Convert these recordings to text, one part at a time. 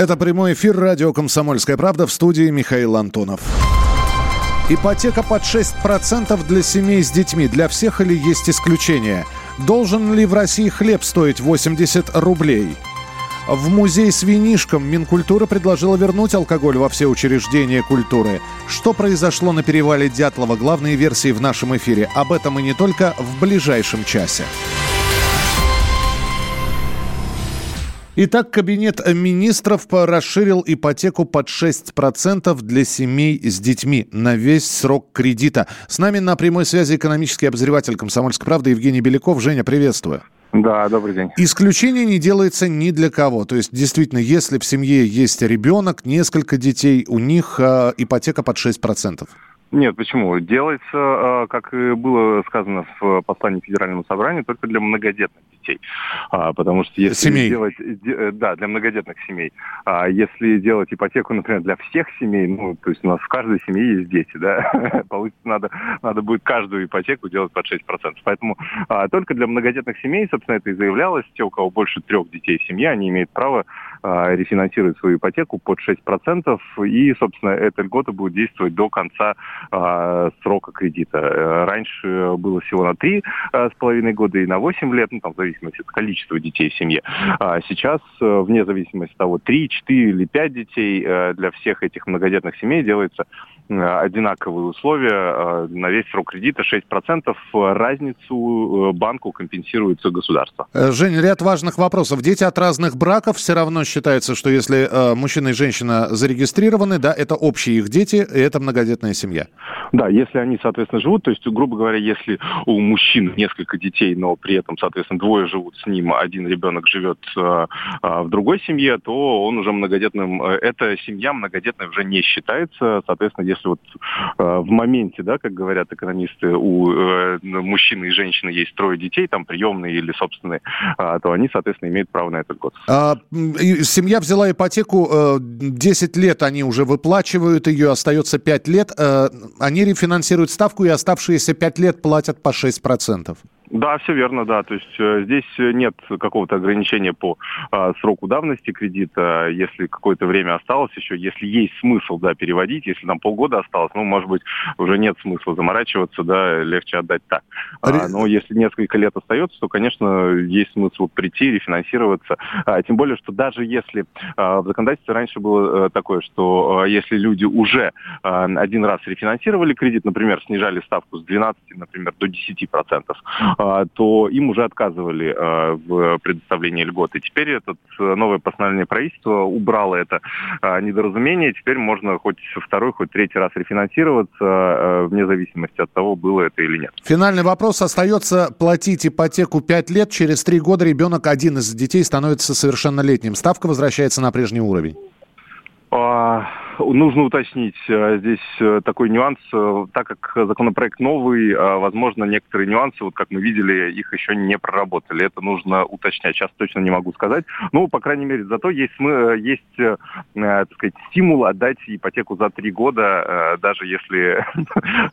Это прямой эфир радио «Комсомольская правда» в студии Михаил Антонов. Ипотека под 6% для семей с детьми. Для всех или есть исключения? Должен ли в России хлеб стоить 80 рублей? В музей с винишком Минкультура предложила вернуть алкоголь во все учреждения культуры. Что произошло на перевале Дятлова? Главные версии в нашем эфире. Об этом и не только в ближайшем часе. Итак, Кабинет министров расширил ипотеку под 6% для семей с детьми на весь срок кредита. С нами на прямой связи экономический обозреватель «Комсомольской правды» Евгений Беляков. Женя, приветствую. Да, добрый день. Исключение не делается ни для кого. То есть, действительно, если в семье есть ребенок, несколько детей, у них э, ипотека под 6%. Нет, почему? Делается, а, как и было сказано в послании Федеральному собранию, только для многодетных детей. А, потому что если семей. делать... Э, да, для многодетных семей. А если делать ипотеку, например, для всех семей, ну, то есть у нас в каждой семье есть дети, да, получится, надо, надо будет каждую ипотеку делать под 6%. Поэтому только для многодетных семей, собственно, это и заявлялось. Те, у кого больше трех детей в семье, они имеют право рефинансировать свою ипотеку под 6%. И, собственно, эта льгота будет действовать до конца а, срока кредита. Э, раньше было всего на три а, с половиной года и на 8 лет, ну там в зависимости от количества детей в семье. А сейчас, э, вне зависимости от того, 3, 4 или 5 детей э, для всех этих многодетных семей делается одинаковые условия на весь срок кредита 6%. Разницу банку компенсируется государство. Жень, ряд важных вопросов. Дети от разных браков все равно считается, что если мужчина и женщина зарегистрированы, да, это общие их дети, и это многодетная семья. Да, если они, соответственно, живут, то есть, грубо говоря, если у мужчин несколько детей, но при этом, соответственно, двое живут с ним, один ребенок живет э, э, в другой семье, то он уже многодетным, э, эта семья многодетной уже не считается. Соответственно, если вот э, в моменте, да, как говорят экономисты, у э, мужчины и женщины есть трое детей, там приемные или собственные, э, то они, соответственно, имеют право на этот год. А, семья взяла ипотеку, э, 10 лет они уже выплачивают ее, остается 5 лет. Э, они рефинансируют ставку и оставшиеся 5 лет платят по 6%. Да, все верно, да. То есть э, здесь нет какого-то ограничения по э, сроку давности кредита. Если какое-то время осталось еще, если есть смысл, да, переводить, если там полгода осталось, ну, может быть, уже нет смысла заморачиваться, да, легче отдать так. А, но если несколько лет остается, то, конечно, есть смысл прийти, рефинансироваться. А, тем более, что даже если а, в законодательстве раньше было а, такое, что а, если люди уже а, один раз рефинансировали кредит, например, снижали ставку с 12, например, до 10%, а, то им уже отказывали а, в предоставлении льготы. Теперь это э, новое постановление правительства убрало это а, недоразумение. Теперь можно хоть второй, хоть третий раз рефинансироваться, вне зависимости от того, было это или нет. Финальный вопрос. Остается платить ипотеку 5 лет. Через 3 года ребенок, один из детей, становится совершеннолетним. Ставка возвращается на прежний уровень. Нужно уточнить э, здесь э, такой нюанс, э, так как законопроект новый, возможно, некоторые нюансы, вот как мы видели, их еще не проработали. Это нужно уточнять. Сейчас точно не могу сказать. Ну, по крайней мере, зато есть, есть так сказать, стимул отдать ипотеку за три года, даже если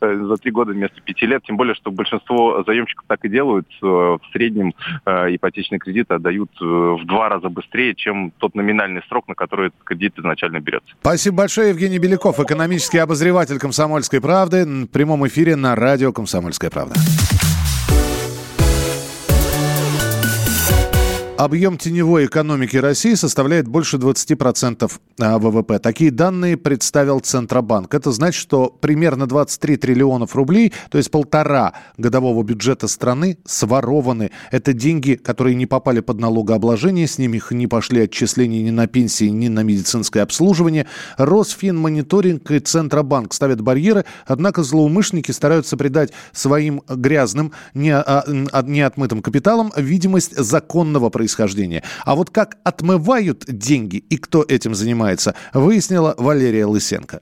за три года вместо пяти лет. Тем более, что большинство заемщиков так и делают. В среднем ипотечный кредит отдают в два раза быстрее, чем тот номинальный срок, на который этот кредит изначально берется. Спасибо большое большое. Евгений Беляков, экономический обозреватель «Комсомольской правды» в прямом эфире на радио «Комсомольская правда». Объем теневой экономики России составляет больше 20% а, ВВП. Такие данные представил Центробанк. Это значит, что примерно 23 триллионов рублей, то есть полтора годового бюджета страны, сворованы. Это деньги, которые не попали под налогообложение, с ними не пошли отчисления ни на пенсии, ни на медицинское обслуживание. Росфинмониторинг и Центробанк ставят барьеры, однако злоумышленники стараются придать своим грязным, а, не отмытым капиталам видимость законного происхождения происхождения. А вот как отмывают деньги и кто этим занимается, выяснила Валерия Лысенко.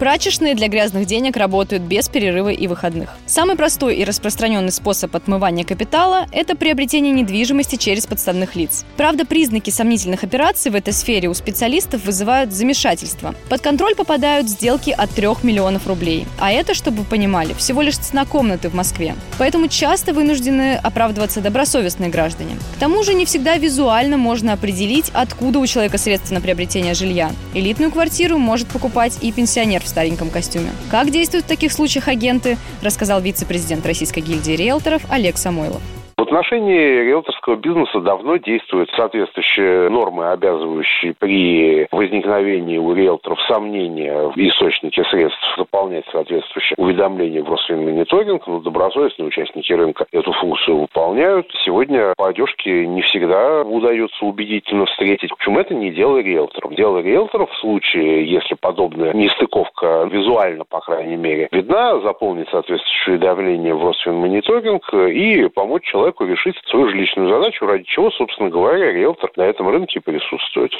Прачечные для грязных денег работают без перерыва и выходных. Самый простой и распространенный способ отмывания капитала – это приобретение недвижимости через подставных лиц. Правда, признаки сомнительных операций в этой сфере у специалистов вызывают замешательство. Под контроль попадают сделки от 3 миллионов рублей. А это, чтобы вы понимали, всего лишь цена комнаты в Москве. Поэтому часто вынуждены оправдываться добросовестные граждане. К тому же не всегда визуально можно определить, откуда у человека средства на приобретение жилья. Элитную квартиру может покупать и пенсионер в стареньком костюме. Как действуют в таких случаях агенты, рассказал вице-президент Российской гильдии риэлторов Олег Самойлов. Отношении риэлторского бизнеса давно действуют соответствующие нормы, обязывающие при возникновении у риэлторов сомнения в источнике средств заполнять соответствующие уведомления в Росфинмониторинг, но добросовестные участники рынка эту функцию выполняют. Сегодня по одежке не всегда удается убедительно встретить. Почему это не дело риэлторов? Дело риэлторов в случае, если подобная нестыковка визуально, по крайней мере, видна, заполнить соответствующее уведомление в Росфинмониторинг и помочь человеку решить свою жилищную задачу, ради чего, собственно говоря, риэлтор на этом рынке присутствует.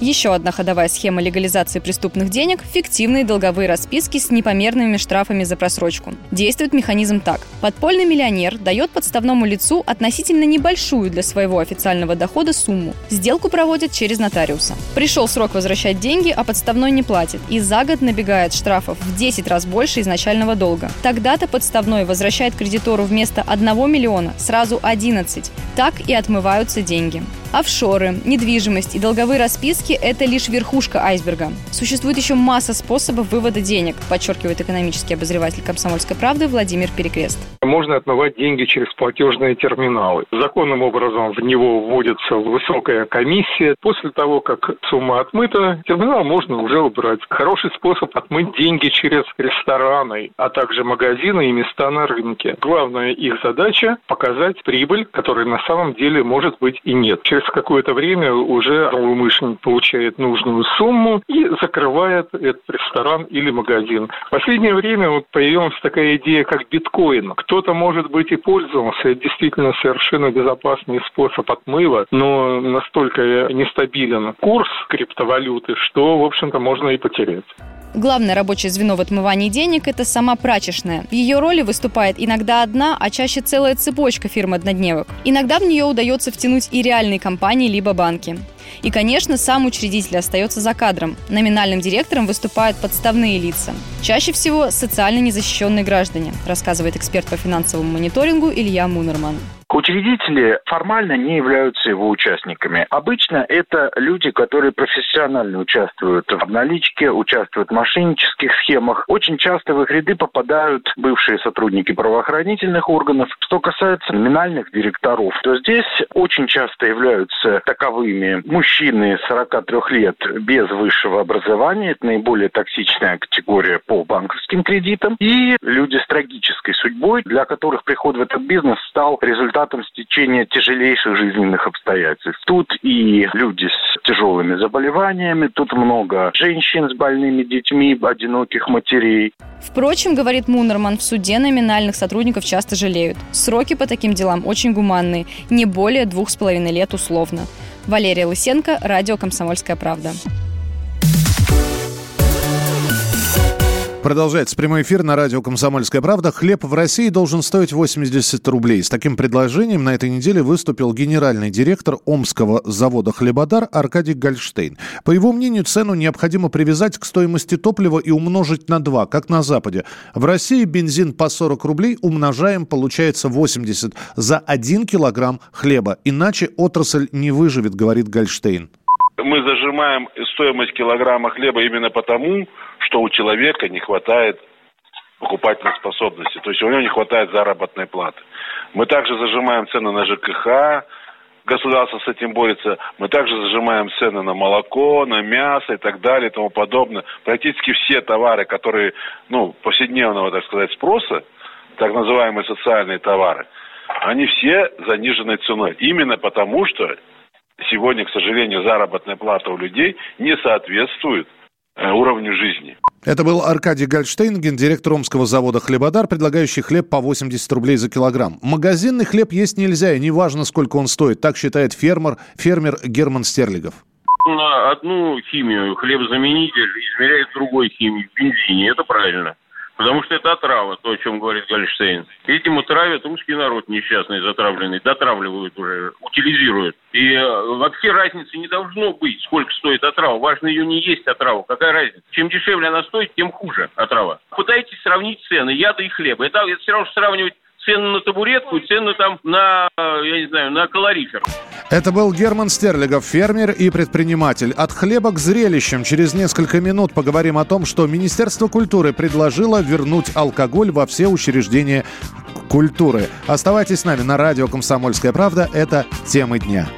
Еще одна ходовая схема легализации преступных денег – фиктивные долговые расписки с непомерными штрафами за просрочку. Действует механизм так. Подпольный миллионер дает подставному лицу относительно небольшую для своего официального дохода сумму. Сделку проводят через нотариуса. Пришел срок возвращать деньги, а подставной не платит. И за год набегает штрафов в 10 раз больше изначального долга. Тогда-то подставной возвращает кредитору вместо 1 миллиона сразу 11. Так и отмываются деньги. Офшоры, недвижимость и долговые расписки – это лишь верхушка айсберга. Существует еще масса способов вывода денег, подчеркивает экономический обозреватель «Комсомольской правды» Владимир Перекрест. Можно отмывать деньги через платежные терминалы. Законным образом в него вводится высокая комиссия. После того, как сумма отмыта, терминал можно уже убрать. Хороший способ отмыть деньги через рестораны, а также магазины и места на рынке. Главная их задача – показать прибыль, которой на самом деле может быть и нет. Через какое-то время уже злоумышленник получает нужную сумму и закрывает этот ресторан или магазин. В последнее время вот появилась такая идея, как биткоин. Кто-то, может быть, и пользовался. Это действительно совершенно безопасный способ отмыва, но настолько нестабилен курс криптовалюты, что, в общем-то, можно и потерять. Главное рабочее звено в отмывании денег – это сама прачечная. В ее роли выступает иногда одна, а чаще целая цепочка фирм-однодневок. Иногда в нее удается втянуть и реальные компании либо банки. И, конечно, сам учредитель остается за кадром. Номинальным директором выступают подставные лица. Чаще всего социально незащищенные граждане, рассказывает эксперт по финансовому мониторингу Илья Мунерман. Учредители формально не являются его участниками. Обычно это люди, которые профессионально участвуют в наличке, участвуют в мошеннических схемах. Очень часто в их ряды попадают бывшие сотрудники правоохранительных органов. Что касается номинальных директоров, то здесь очень часто являются таковыми мужчины 43 лет без высшего образования. Это наиболее токсичная категория по банковским кредитам. И люди с трагической судьбой, для которых приход в этот бизнес стал результатом результатом стечения тяжелейших жизненных обстоятельств. Тут и люди с тяжелыми заболеваниями, тут много женщин с больными детьми, одиноких матерей. Впрочем, говорит Мунерман, в суде номинальных сотрудников часто жалеют. Сроки по таким делам очень гуманные, не более двух с половиной лет условно. Валерия Лысенко, радио «Комсомольская правда». Продолжается прямой эфир на радио «Комсомольская правда». Хлеб в России должен стоить 80 рублей. С таким предложением на этой неделе выступил генеральный директор Омского завода «Хлебодар» Аркадий Гольштейн. По его мнению, цену необходимо привязать к стоимости топлива и умножить на 2, как на Западе. В России бензин по 40 рублей умножаем, получается 80 за 1 килограмм хлеба. Иначе отрасль не выживет, говорит Гольштейн мы зажимаем стоимость килограмма хлеба именно потому, что у человека не хватает покупательной способности, то есть у него не хватает заработной платы. Мы также зажимаем цены на ЖКХ, государство с этим борется. Мы также зажимаем цены на молоко, на мясо и так далее и тому подобное. Практически все товары, которые, ну, повседневного, так сказать, спроса, так называемые социальные товары, они все занижены ценой. Именно потому, что сегодня, к сожалению, заработная плата у людей не соответствует уровню жизни. Это был Аркадий Гольштейн, гендиректор Омского завода «Хлебодар», предлагающий хлеб по 80 рублей за килограмм. Магазинный хлеб есть нельзя, и неважно, сколько он стоит. Так считает фермер, фермер Герман Стерлигов. на одну химию, хлебозаменитель, измеряет другой химией в бензине. Это правильно. Потому что это отрава, то, о чем говорит Гальштейн. Этим травят русский народ несчастный, затравленный, дотравливают уже, утилизируют. И э, вообще разницы не должно быть, сколько стоит отрава. Важно ее не есть отраву. Какая разница? Чем дешевле она стоит, тем хуже отрава. Пытайтесь сравнить цены яда и хлеба. Это, это все равно сравнивать цену на табуретку и цену там на, я не знаю, на калорифер. Это был Герман Стерлигов, фермер и предприниматель. От хлеба к зрелищам. Через несколько минут поговорим о том, что Министерство культуры предложило вернуть алкоголь во все учреждения культуры. Оставайтесь с нами на радио «Комсомольская правда». Это «Темы дня».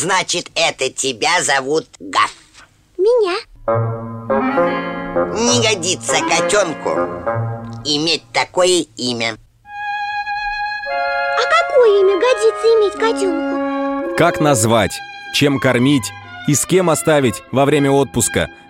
Значит, это тебя зовут Гаф. Меня. Не годится котенку иметь такое имя. А какое имя годится иметь котенку? Как назвать, чем кормить и с кем оставить во время отпуска –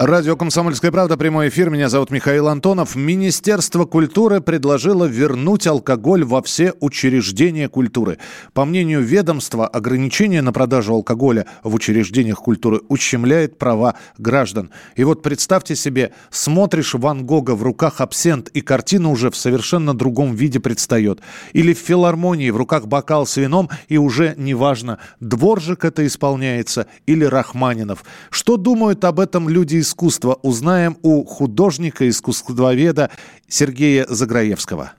Радио «Комсомольская правда», прямой эфир. Меня зовут Михаил Антонов. Министерство культуры предложило вернуть алкоголь во все учреждения культуры. По мнению ведомства, ограничение на продажу алкоголя в учреждениях культуры ущемляет права граждан. И вот представьте себе, смотришь Ван Гога в руках абсент, и картина уже в совершенно другом виде предстает. Или в филармонии в руках бокал с вином, и уже неважно, Дворжик это исполняется или Рахманинов. Что думают об этом люди из искусства узнаем у художника, искусствоведа Сергея Заграевского.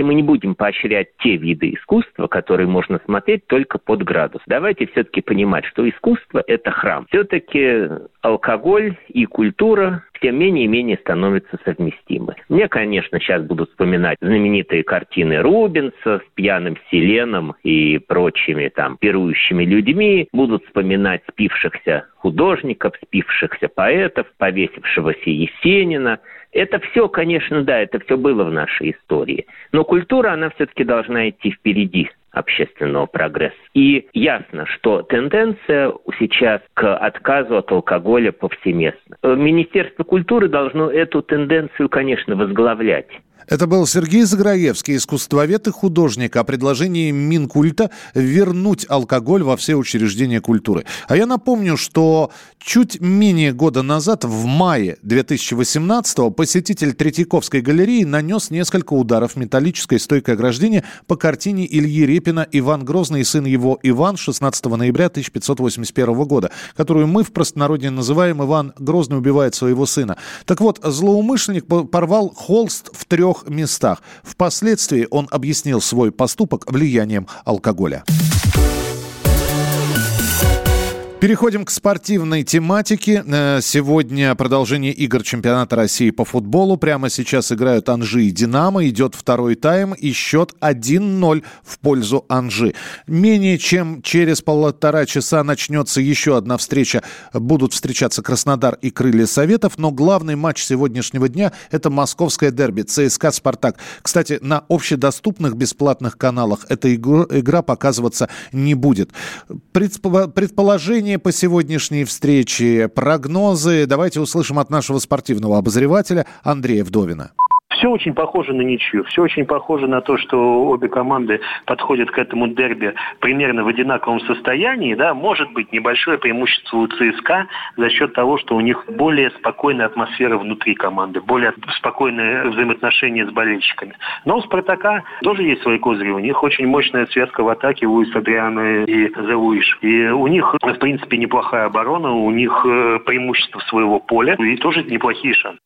Давайте мы не будем поощрять те виды искусства, которые можно смотреть только под градус. Давайте все-таки понимать, что искусство – это храм. Все-таки алкоголь и культура тем менее и менее становятся совместимы. Мне, конечно, сейчас будут вспоминать знаменитые картины Рубенса с пьяным Селеном и прочими там пирующими людьми, будут вспоминать спившихся художников, спившихся поэтов, повесившегося Есенина. Это все, конечно, да, это все было в нашей истории. Но культура, она все-таки должна идти впереди общественного прогресса. И ясно, что тенденция сейчас к отказу от алкоголя повсеместна. Министерство культуры должно эту тенденцию, конечно, возглавлять. Это был Сергей Заграевский, искусствовед и художник, о предложении Минкульта вернуть алкоголь во все учреждения культуры. А я напомню, что чуть менее года назад, в мае 2018 посетитель Третьяковской галереи нанес несколько ударов металлической стойкой ограждения по картине Ильи Репина «Иван Грозный» и сын его Иван 16 ноября 1581 года, которую мы в простонародье называем «Иван Грозный убивает своего сына». Так вот, злоумышленник порвал холст в трех трех местах. Впоследствии он объяснил свой поступок влиянием алкоголя. Переходим к спортивной тематике. Э, сегодня продолжение игр чемпионата России по футболу. Прямо сейчас играют Анжи и Динамо. Идет второй тайм и счет 1-0 в пользу Анжи. Менее чем через полтора часа начнется еще одна встреча. Будут встречаться Краснодар и Крылья Советов. Но главный матч сегодняшнего дня – это московское дерби ЦСКА «Спартак». Кстати, на общедоступных бесплатных каналах эта игра показываться не будет. Предположение Мнение по сегодняшней встрече, прогнозы. Давайте услышим от нашего спортивного обозревателя Андрея Вдовина все очень похоже на ничью. Все очень похоже на то, что обе команды подходят к этому дерби примерно в одинаковом состоянии. Да? Может быть небольшое преимущество у ЦСКА за счет того, что у них более спокойная атмосфера внутри команды, более спокойные взаимоотношения с болельщиками. Но у «Спартака» тоже есть свои козыри. У них очень мощная связка в атаке Луис Адриана и Зелуиш. И у них, в принципе, неплохая оборона, у них э, преимущество своего поля и тоже неплохие шансы.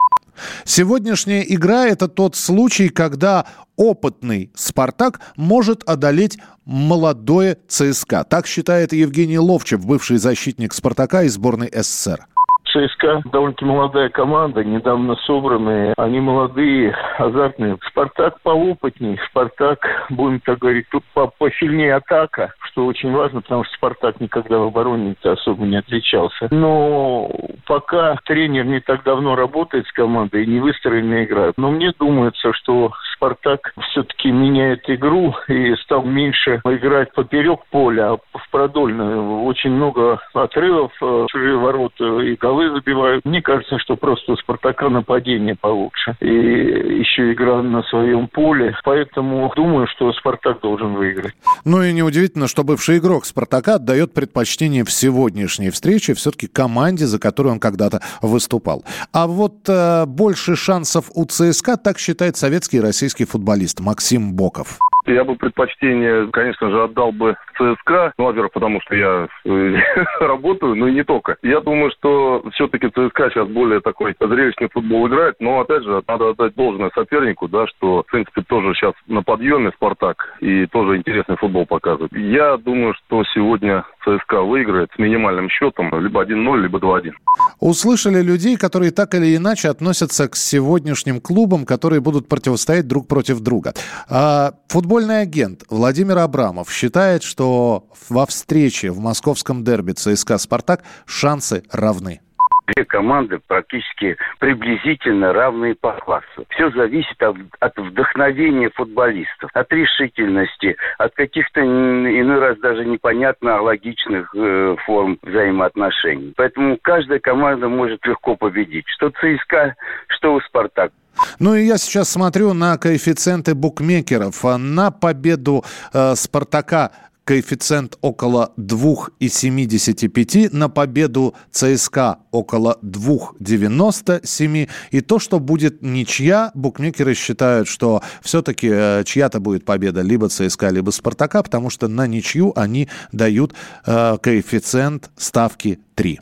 Сегодняшняя игра – это тот случай, когда опытный «Спартак» может одолеть молодое ЦСКА. Так считает Евгений Ловчев, бывший защитник «Спартака» и сборной СССР. ЦСКА довольно-таки молодая команда, недавно собранные. Они молодые, азартные. Спартак поопытней. Спартак, будем так говорить, тут посильнее атака, что очень важно, потому что Спартак никогда в обороне особо не отличался. Но пока тренер не так давно работает с командой не выстроена игра. Но мне думается, что Спартак все-таки меняет игру и стал меньше играть поперек поля, а в продольную. Очень много отрывов, э, чужие ворота и голы забивают. Мне кажется, что просто у Спартака нападение получше. И еще игра на своем поле. Поэтому думаю, что Спартак должен выиграть. Ну и неудивительно, что бывший игрок Спартака отдает предпочтение в сегодняшней встрече все-таки команде, за которую он когда-то выступал. А вот э, больше шансов у ЦСКА, так считает советский и российский футболист Максим Боков. Я бы предпочтение, конечно же, отдал бы ЦСКА, ну, во-первых, потому что я э, работаю, но и не только. Я думаю, что все-таки ЦСКА сейчас более такой зрелищный футбол играет, но, опять же, надо отдать должное сопернику, да, что, в принципе, тоже сейчас на подъеме Спартак и тоже интересный футбол показывает. Я думаю, что сегодня ЦСКА выиграет с минимальным счетом либо 1-0, либо 2-1. Услышали людей, которые так или иначе относятся к сегодняшним клубам, которые будут противостоять друг против друга. А, футбольный агент Владимир Абрамов считает, что во встрече в московском дерби ЦСКА «Спартак» шансы равны две команды практически приблизительно равные по классу. Все зависит от, от вдохновения футболистов, от решительности, от каких-то иной раз даже непонятно логичных э, форм взаимоотношений. Поэтому каждая команда может легко победить. Что ЦСКА, что у «Спартак». Ну и я сейчас смотрю на коэффициенты букмекеров. На победу э, «Спартака» коэффициент около 2,75, на победу ЦСКА около 2,97. И то, что будет ничья, букмекеры считают, что все-таки э, чья-то будет победа либо ЦСКА, либо Спартака, потому что на ничью они дают э, коэффициент ставки 3.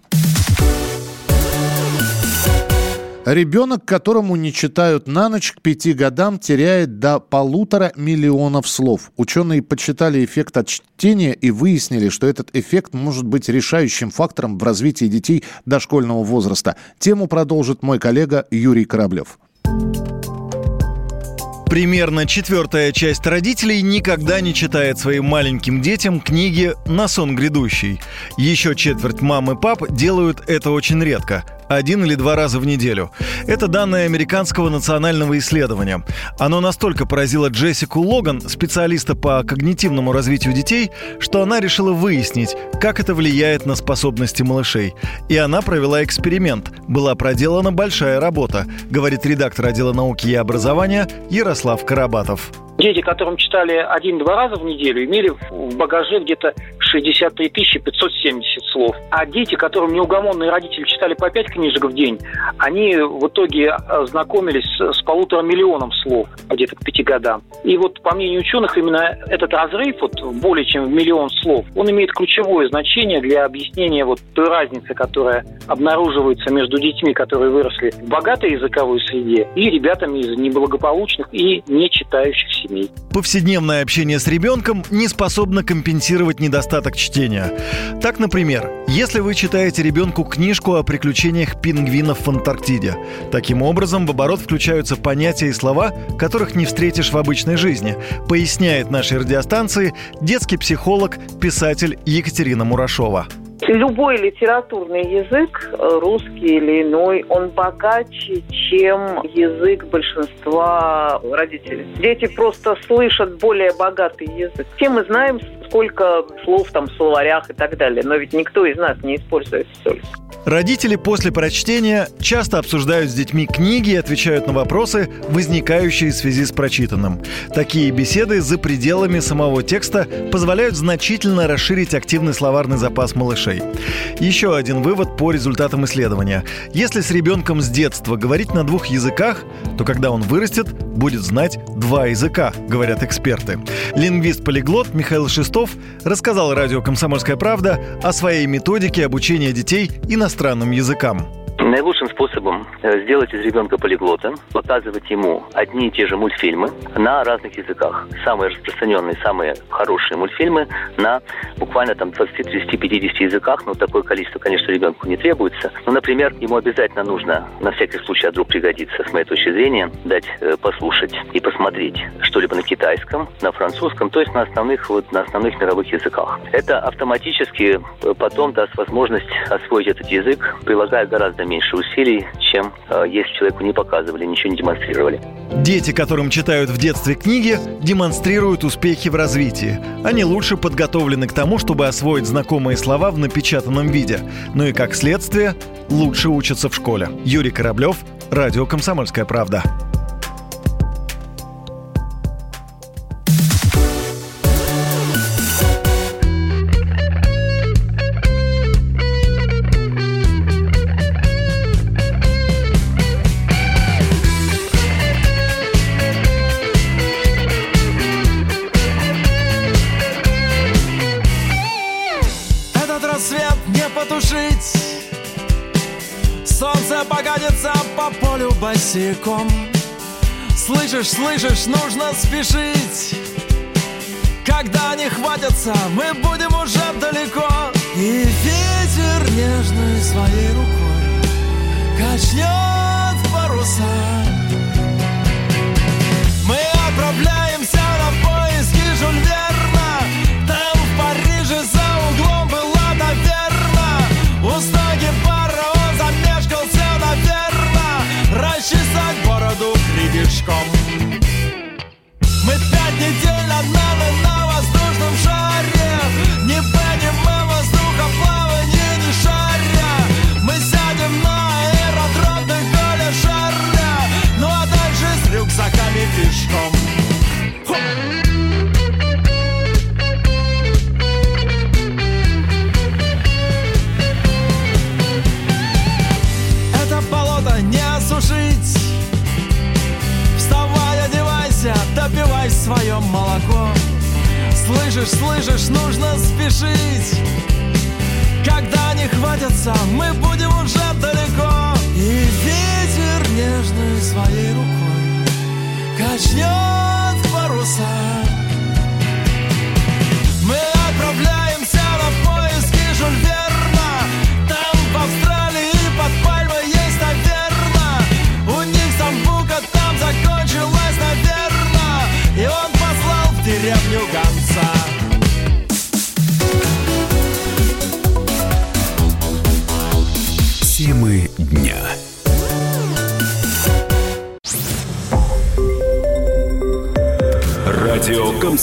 Ребенок, которому не читают на ночь, к пяти годам теряет до полутора миллионов слов. Ученые подсчитали эффект от чтения и выяснили, что этот эффект может быть решающим фактором в развитии детей дошкольного возраста. Тему продолжит мой коллега Юрий Кораблев. Примерно четвертая часть родителей никогда не читает своим маленьким детям книги «На сон грядущий». Еще четверть мам и пап делают это очень редко один или два раза в неделю. Это данные американского национального исследования. Оно настолько поразило Джессику Логан, специалиста по когнитивному развитию детей, что она решила выяснить, как это влияет на способности малышей. И она провела эксперимент. Была проделана большая работа, говорит редактор отдела науки и образования Ярослав Карабатов. Дети, которым читали один-два раза в неделю, имели в багаже где-то 63 570 слов. А дети, которым неугомонные родители читали по 5 книжек в день, они в итоге знакомились с полутора миллионом слов где-то к пяти годам. И вот, по мнению ученых, именно этот разрыв, вот более чем в миллион слов, он имеет ключевое значение для объяснения вот той разницы, которая обнаруживается между детьми, которые выросли в богатой языковой среде, и ребятами из неблагополучных и не читающих семей. Детьми. Повседневное общение с ребенком не способно компенсировать недостаток чтения. Так, например, если вы читаете ребенку книжку о приключениях пингвинов в Антарктиде, таким образом в оборот включаются понятия и слова, которых не встретишь в обычной жизни, поясняет нашей радиостанции детский психолог, писатель Екатерина Мурашова. Любой литературный язык, э, русский или иной, он богаче, чем язык большинства родителей. Дети просто слышат более богатый язык. Все мы знаем, сколько слов там в словарях и так далее, но ведь никто из нас не использует столько. Родители после прочтения часто обсуждают с детьми книги и отвечают на вопросы, возникающие в связи с прочитанным. Такие беседы за пределами самого текста позволяют значительно расширить активный словарный запас малышей. Еще один вывод по результатам исследования. Если с ребенком с детства говорить на двух языках, то когда он вырастет, будет знать два языка, говорят эксперты. Лингвист-полиглот Михаил Шестов рассказал радио «Комсомольская правда» о своей методике обучения детей иностранным языкам. Наилучшим способом э, сделать из ребенка полиглота, показывать ему одни и те же мультфильмы на разных языках. Самые распространенные, самые хорошие мультфильмы на буквально там 20, 30, 50 языках. Но такое количество, конечно, ребенку не требуется. Но, например, ему обязательно нужно, на всякий случай, а вдруг пригодится, с моей точки зрения, дать э, послушать и посмотреть что-либо на китайском, на французском, то есть на основных, вот, на основных мировых языках. Это автоматически э, потом даст возможность освоить этот язык, прилагая гораздо меньше усилий, чем э, если человеку не показывали, ничего не демонстрировали. Дети, которым читают в детстве книги, демонстрируют успехи в развитии. Они лучше подготовлены к тому, чтобы освоить знакомые слова в напечатанном виде. Ну и, как следствие, лучше учатся в школе. Юрий Кораблев, Радио «Комсомольская правда». Босиком Слышишь, слышишь, нужно спешить. Когда они хватятся, мы будем уже далеко. И ветер нежной своей рукой Качнет паруса